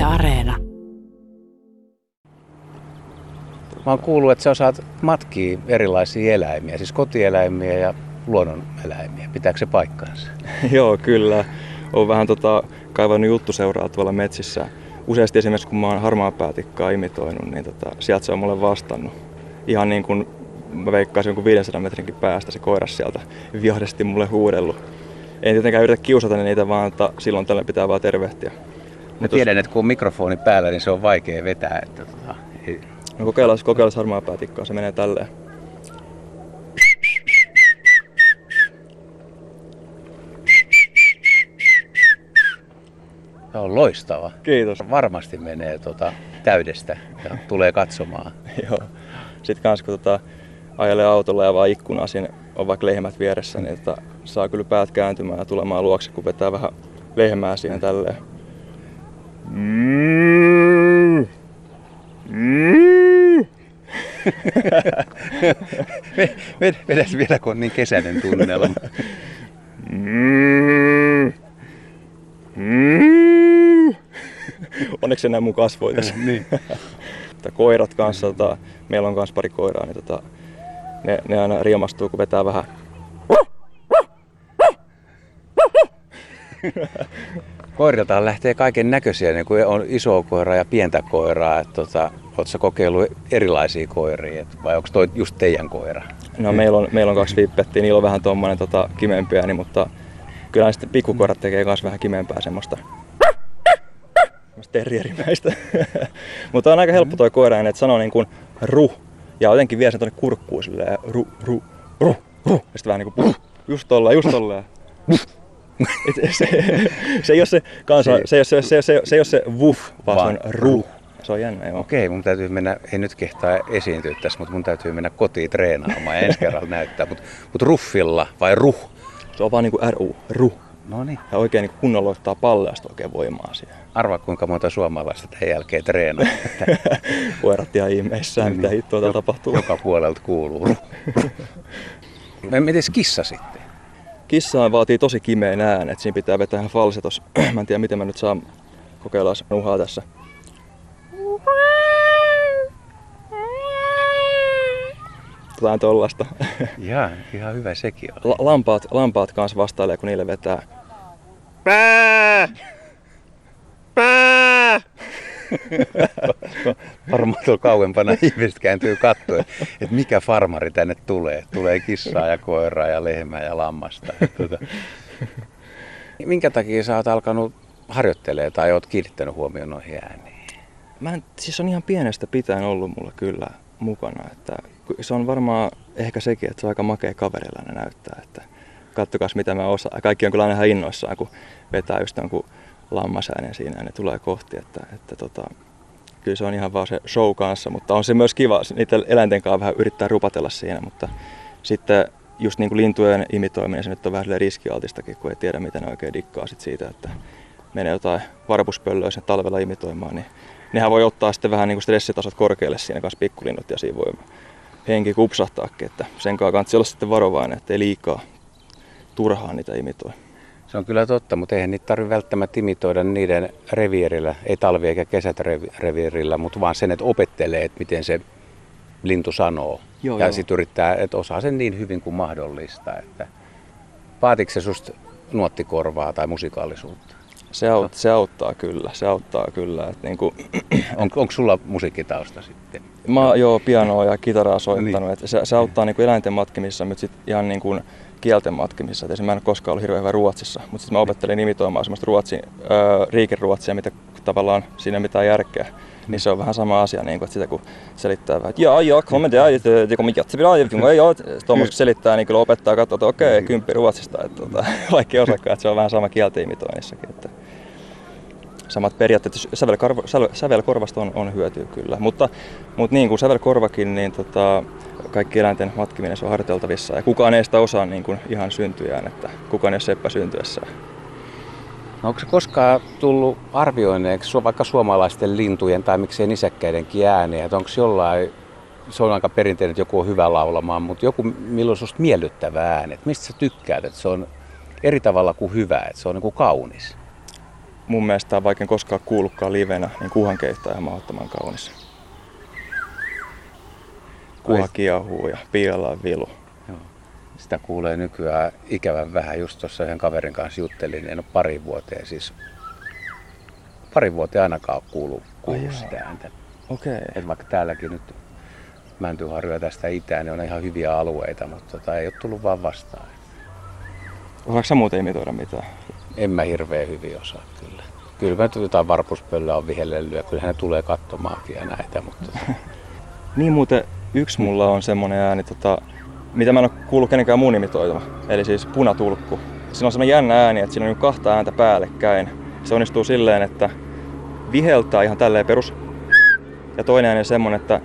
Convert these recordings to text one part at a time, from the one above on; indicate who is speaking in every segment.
Speaker 1: Yle Areena.
Speaker 2: Mä oon kuullut, että sä osaat matkia erilaisia eläimiä, siis kotieläimiä ja luonnoneläimiä. Pitääkö se paikkaansa?
Speaker 3: Joo, kyllä. Olen vähän tota, kaivannut juttuseuraa tuolla metsissä. Useasti esimerkiksi kun mä oon harmaa päätikkaa imitoinut, niin tota, sieltä se on mulle vastannut. Ihan niin kuin mä veikkaisin jonkun 500 metrinkin päästä se koiras sieltä vihaisesti mulle huudellut. En tietenkään yritä kiusata niitä, vaan että silloin tällä pitää vaan tervehtiä.
Speaker 2: Mä tiedän, että kun on mikrofoni päällä, niin se on vaikea vetää. Että, tota, ei...
Speaker 3: No kokeillaan, kokeillaan harmaa päätikkaa, se menee tälleen.
Speaker 2: Se on loistava.
Speaker 3: Kiitos.
Speaker 2: Varmasti menee tota, täydestä ja tulee katsomaan.
Speaker 3: Joo. Sitten kans kun tota, ajelee autolla ja vaan ikkunaa siinä on vaikka lehmät vieressä, niin tota, saa kyllä päät kääntymään ja tulemaan luokse, kun vetää vähän lehmää siihen tälleen. Mm.
Speaker 2: Mm. Vedäs vielä, kun on niin kesäinen tunnelma.
Speaker 3: Mm. Mm. Onneksi enää mun kasvoja tässä.
Speaker 2: niin.
Speaker 3: koirat kanssa, tota, meillä on myös pari koiraa, niin tota, ne, ne aina riemastuu, kun vetää vähän
Speaker 2: Koiriltaan lähtee kaiken näköisiä, niin kuin on iso koira ja pientä koiraa. Että, tota, Oletko kokeillut erilaisia koiria, vai onko toi just teidän koira?
Speaker 3: No meillä on, meillä on kaksi vippettiä, niillä on vähän tuommoinen tota, kimeempiä, niin, mutta kyllä sitten pikkukoirat tekee myös vähän kimeämpää semmoista terrierimäistä. mutta on aika helppo toi koira, että sanoo niin kuin ru ja jotenkin vie sen tuonne kurkkuun silleen ru, ru, ru, ru. Ja sitten vähän niin kuin just tolleen, just tolleen. Et se, se, ei ole se, kansa, se, se, ei ole se, se, se, se, ei ole se wuff, vaan, vaan se on ru. Se on jännä, joo.
Speaker 2: Okei, mun täytyy mennä, ei nyt kehtaa esiintyä tässä, mutta mun täytyy mennä kotiin treenaamaan ja ensi kerralla näyttää. Mutta mut ruffilla vai ruh?
Speaker 3: Se on vaan niin kuin ru, ru.
Speaker 2: No niin.
Speaker 3: Ja oikein niin kunnolla ottaa palleasta oikein voimaa siihen.
Speaker 2: Arvaa kuinka monta suomalaista tämän jälkeen treenaa.
Speaker 3: Koirat ihan ihmeissään, mitä niin. hittoa tapahtuu.
Speaker 2: Joka puolelta kuuluu. Miten kissa sitten?
Speaker 3: Kissaan vaatii tosi kimeän äänen, että siinä pitää vetää ihan falsetos. mä en tiedä miten mä nyt saan kokeilla nuhaa tässä. Jotain tollasta.
Speaker 2: Ihan, ihan hyvä sekin on.
Speaker 3: La- lampaat, lampaat kanssa vastailee, kun niille vetää. Pää! Pää!
Speaker 2: Varmaan tuolla kauempana ihmiset kääntyy katsoen, että mikä farmari tänne tulee. Tulee kissaa ja koiraa ja lehmää ja lammasta. Tuota. Minkä takia sä oot alkanut harjoittelemaan tai oot kiinnittänyt huomioon noihin ääniin?
Speaker 3: Mä en, siis on ihan pienestä pitäen ollut mulla kyllä mukana. Että se on varmaan ehkä sekin, että se on aika makea kaverilla ne näyttää. Että kattokas mitä mä osaan. Kaikki on kyllä aina ihan innoissaan, kun vetää just jonkun lammasäänen siinä ja ne tulee kohti. Että, että tota, kyllä se on ihan vaan se show kanssa, mutta on se myös kiva niiden eläinten kanssa vähän yrittää rupatella siinä, mutta sitten just niin kuin lintujen imitoiminen, se nyt on vähän riskialtistakin, kun ei tiedä, mitä ne oikein dikkaa sit siitä, että menee jotain varpuspöllöä sen talvella imitoimaan, niin nehän voi ottaa sitten vähän niin kuin stressitasot korkealle siinä kanssa pikkulinnut ja siinä voi henki kupsahtaakin, että sen kanssa kannattaa olla sitten varovainen, ettei liikaa turhaan niitä imitoi.
Speaker 2: Se on kyllä totta, mutta eihän niitä tarvitse välttämättä imitoida niiden reviirillä, ei talvi- eikä kesät reviirillä, mutta vaan sen, että opettelee, että miten se lintu sanoo. Joo, ja sitten yrittää, että osaa sen niin hyvin kuin mahdollista. Että vaatiko se susta nuottikorvaa tai musikaalisuutta?
Speaker 3: Se, aut, se auttaa kyllä, se auttaa kyllä. Että niin kuin...
Speaker 2: On, onko sulla musiikkitausta sitten?
Speaker 3: Mä oon joo pianoa ja kitaraa soittanut. Niin. Että se, se auttaa niin kuin eläinten matkimisessa, mutta sit ihan niin kuin kielten matkimisessa. Et mä en ole koskaan ollut hirveän hyvä Ruotsissa, mutta sitten mä opettelin imitoimaan semmoista ruotsin, öö, riikeruotsia, mitä tavallaan siinä ei mitään järkeä. Niin se on vähän sama asia, niin kuin, että sitä kun selittää vähän, että jaa, jaa, kommer det, det, kommer jättebra, ja Tuommoista selittää, niin kyllä opettaa katsoa, että okei, okay, kymppi Ruotsista, että tota, vaikka osakkaan, että se on vähän sama kielten imitoinnissakin. Että samat periaatteet. Sävelkorva, sävelkorvasta on, on hyötyä kyllä, mutta, mutta niin kuin sävelkorvakin, niin tota, kaikki eläinten matkiminen se on harjoiteltavissa ja kukaan ei sitä osaa niin kuin ihan syntyjään, että kukaan ei seppä syntyessään.
Speaker 2: No onko se koskaan tullut arvioineeksi vaikka suomalaisten lintujen tai miksei nisäkkäidenkin ääniä, että onko jollain, se on aika perinteinen, että joku on hyvä laulamaan, mutta joku, milloin on miellyttävä ääni, että mistä sä tykkäät, että se on eri tavalla kuin hyvä, että se on niin kuin kaunis?
Speaker 3: Mun mielestä on vaikea koskaan kuullutkaan livenä, niin kuhan keittää ihan mahdottoman kaunis. Kuha kiehuu ja piilalla vilu. Joo.
Speaker 2: Sitä kuulee nykyään ikävän vähän. Just tuossa yhden kaverin kanssa juttelin, en ole pari vuoteen siis. Pari vuoteen ainakaan kuulu, kuulu oh, sitä ääntä.
Speaker 3: Okei. Okay.
Speaker 2: Et vaikka täälläkin nyt Mäntyharjoja tästä itään, niin on ihan hyviä alueita, mutta tota, ei ole tullut vaan vastaan.
Speaker 3: Osaatko sä muuten imitoida mitään?
Speaker 2: En mä hirveän hyvin osaa kyllä. Kyllä mä jotain varpuspöllöä on vihellellyt ja kyllähän ne tulee katsomaankin ja näitä, mutta...
Speaker 3: niin muuten yksi mulla on semmonen ääni, tota, mitä mä en ole kuullut kenenkään muun imitoitama. Eli siis punatulkku. Siinä on semmoinen jännä ääni, että siinä on niin kahta ääntä päällekkäin. Se onnistuu silleen, että viheltää ihan tälleen perus. Ja toinen ääni on semmonen, että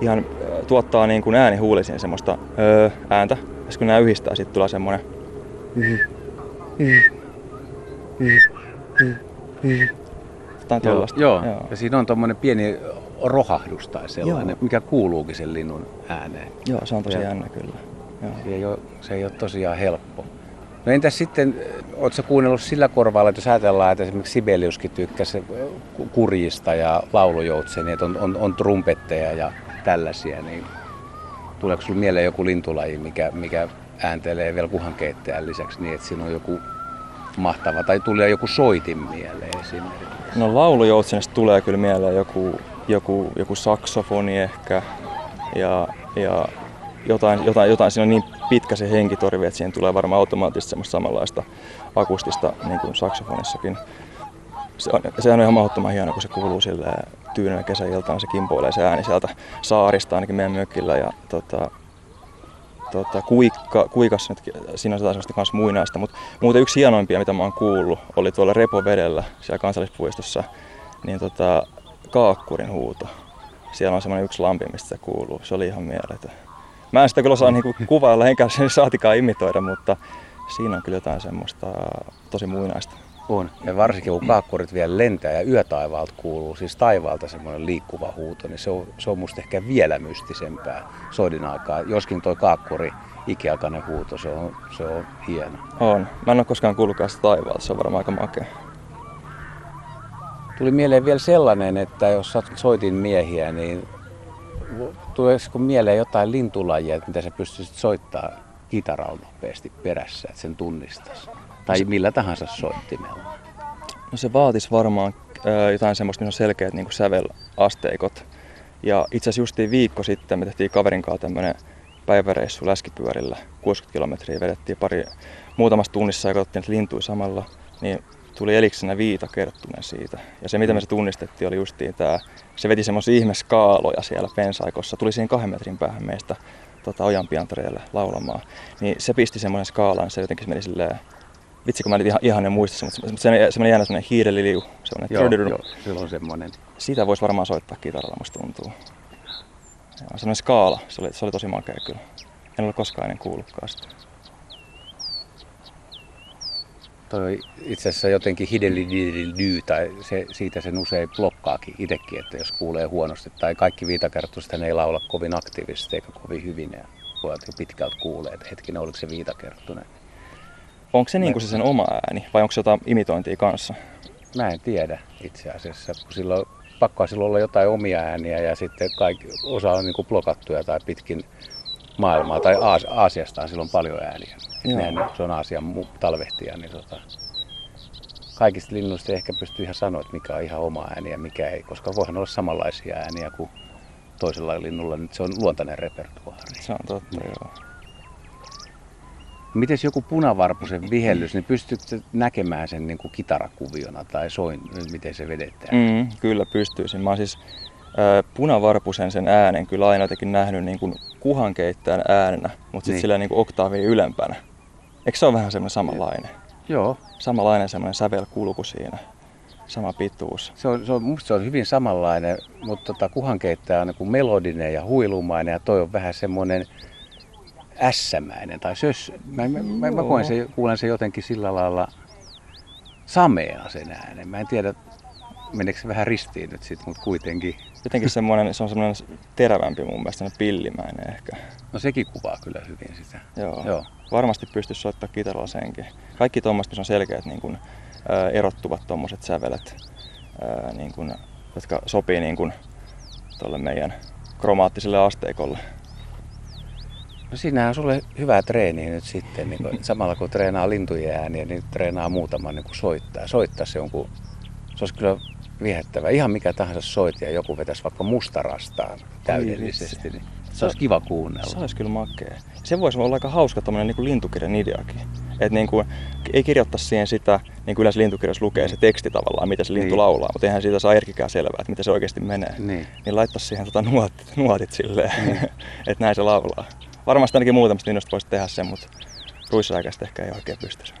Speaker 3: ihan tuottaa niin kuin äänihuulisiin semmoista öö, ääntä. Ja kun nämä yhdistää, sitten tulee semmoinen
Speaker 2: Jotain joo, joo. joo. Ja siinä on tuommoinen pieni rohahdus tai sellainen, joo. mikä kuuluukin sen linnun ääneen.
Speaker 3: Joo, se on tosi ja jännä kyllä.
Speaker 2: Joo. Se, ei ole, se ei ole tosiaan helppo. No entäs sitten, oletko kuunnellut sillä korvalla, että jos ajatellaan, että esimerkiksi Sibeliuskin tykkäsi kurjista ja laulujoutsenia, että on, on, on trumpetteja ja tällaisia, niin tuleeko sinulle mieleen joku lintulaji, mikä, mikä ääntelee vielä kuhankeittäjän lisäksi niin, että siinä on joku mahtava, tai tulee joku soitin mieleen esimerkiksi?
Speaker 3: No laulujoutsenesta tulee kyllä mieleen joku, joku, joku saksofoni ehkä, ja, ja jotain, jotain, jotain, siinä on niin pitkä se henkitorvi, että siihen tulee varmaan automaattisesti semmoista samanlaista akustista niin kuin saksofonissakin. Se on, sehän on ihan mahdottoman hieno, kun se kuuluu sille tyynenä kesäiltaan, se kimpoilee se ääni sieltä saarista ainakin meidän mökillä. Ja, tota, tota, kuikka, kuikassa nyt on sellaista kanssa muinaista, mutta muuten yksi hienoimpia, mitä mä oon kuullut, oli tuolla Repovedellä siellä kansallispuistossa, niin tota, kaakkurin huuto. Siellä on semmoinen yksi lampi, mistä se kuuluu. Se oli ihan mieletön. Mä en sitä kyllä osaa niinku kuvailla, enkä sen saatikaan imitoida, mutta siinä on kyllä jotain semmoista tosi muinaista.
Speaker 2: On. Ja varsinkin kun kaakkurit vielä lentää ja yötaivaalta kuuluu, siis taivaalta semmoinen liikkuva huuto, niin se on, se on musta ehkä vielä mystisempää soidin aikaa. Joskin toi kaakkuri ikiaikainen huuto, se on, se on hieno.
Speaker 3: On. Mä en ole koskaan kuullutkaan sitä taivaalta, se on varmaan aika makea.
Speaker 2: Tuli mieleen vielä sellainen, että jos soitin miehiä, niin tulisiko mieleen jotain lintulajia, että mitä sä pystyisit soittamaan kitaralla nopeasti perässä, että sen tunnistaisi? Tai millä tahansa soittimella?
Speaker 3: No se vaatisi varmaan äh, jotain semmoista, missä on selkeät niin sävelasteikot. Ja itse asiassa justiin viikko sitten me tehtiin kaverin kanssa tämmöinen päiväreissu läskipyörillä. 60 kilometriä vedettiin pari muutamassa tunnissa ja katsottiin lintuja samalla. Niin tuli eliksenä viita kerttuneen siitä. Ja se, mitä me se tunnistettiin, oli justiin tämä, se veti semmoisia ihmeskaaloja siellä pensaikossa. Tuli siihen kahden metrin päähän meistä tota, ojanpiantareille laulamaan. Niin se pisti semmoinen skaalan, se jotenkin meni silleen vitsi kun mä nyt ihan, ihan en muista, mutta se, se, semmoinen jännä semmoinen hiireliliu.
Speaker 2: Semmoinen joo, joo, silloin semmoinen.
Speaker 3: Sitä voisi varmaan soittaa kitaralla, musta tuntuu. Ja semmoinen skaala, se oli, se oli tosi makea kyllä. En ole koskaan ennen kuullutkaan sitä.
Speaker 2: Toi itse asiassa jotenkin hidelididy, tai se, siitä sen usein blokkaakin itsekin, että jos kuulee huonosti, tai kaikki viitakertoista ne ei laula kovin aktiivisesti eikä kovin hyvin, ja voi jo pitkältä kuulee, että hetkinen, oliko se viitakerttunen.
Speaker 3: Onko se niin kuin se sen oma ääni vai onko se jotain imitointia kanssa?
Speaker 2: Mä en tiedä itse asiassa, kun silloin pakkoa silloin olla jotain omia ääniä ja sitten kaikki, osa on niin kuin blokattuja tai pitkin maailmaa tai Aas, Aasiasta on silloin paljon ääniä. Nehän, se on Aasian talvehtija, niin tota, kaikista linnuista ei ehkä pysty ihan sanoa, että mikä on ihan oma ääni ja mikä ei, koska voihan olla samanlaisia ääniä kuin toisella linnulla, niin se on luontainen repertuaari.
Speaker 3: Se on totta, mm. joo.
Speaker 2: Miten joku punavarpusen vihellys, niin pystytkö näkemään sen niin kuin kitarakuviona tai soin, miten se vedetään?
Speaker 3: Mm, kyllä pystyisin. Mä oon siis äh, punavarpusen sen äänen kyllä aina jotenkin nähnyt niin kuin kuhankeittäjän äänenä, mutta sitten niin. sillä niin kuin oktaaviin ylempänä. Eikö se ole vähän semmoinen samanlainen?
Speaker 2: Joo.
Speaker 3: Samanlainen semmoinen sävelkulku siinä. Sama pituus.
Speaker 2: Se on, se on, musta se on hyvin samanlainen, mutta tota, kuhankeittäjä on niin melodinen ja huilumainen ja toi on vähän semmoinen ässämäinen tai sös. Mä, mä, mä, mä koen se, kuulen se jotenkin sillä lailla sameena sen äänen. Mä en tiedä, meneekö se vähän ristiin nyt sitten, mutta kuitenkin.
Speaker 3: Jotenkin semmoinen, se on semmoinen terävämpi mun mielestä, pillimäinen ehkä.
Speaker 2: No sekin kuvaa kyllä hyvin sitä.
Speaker 3: Joo. Joo. Varmasti pystyisi soittamaan kitaralla senkin. Kaikki tuommoista, missä on selkeät niin kuin ää, erottuvat tuommoiset sävelet, ää, niin kun, jotka sopii niin kun, tuolle meidän kromaattiselle asteikolle.
Speaker 2: No siinähän on sulle hyvää treeniä nyt sitten. Niin kun, samalla kun treenaa lintujen ääniä, niin treenaa muutaman niin soittaa. Soittaa se jonkun, se olisi kyllä viehättävä. Ihan mikä tahansa soitti ja joku vetäisi vaikka mustarastaan täydellisesti. Niin se olisi kiva kuunnella.
Speaker 3: Se olisi kyllä makea. Se voisi olla aika hauska tämmöinen niin lintukirjan ideakin. Että niin kuin, ei kirjoittaisi siihen sitä, niin kuin yleensä lintukirjassa lukee se teksti tavallaan, mitä se lintu niin. laulaa, mutta eihän siitä saa erkikään selvää, että mitä se oikeasti menee. Niin, niin laittaisi siihen tota nuotit, nuotit silleen, niin. että näin se laulaa. Varmasti ainakin muutamasta linnusta voisi tehdä sen, mutta ruissäikästä ehkä ei oikein pystyisi.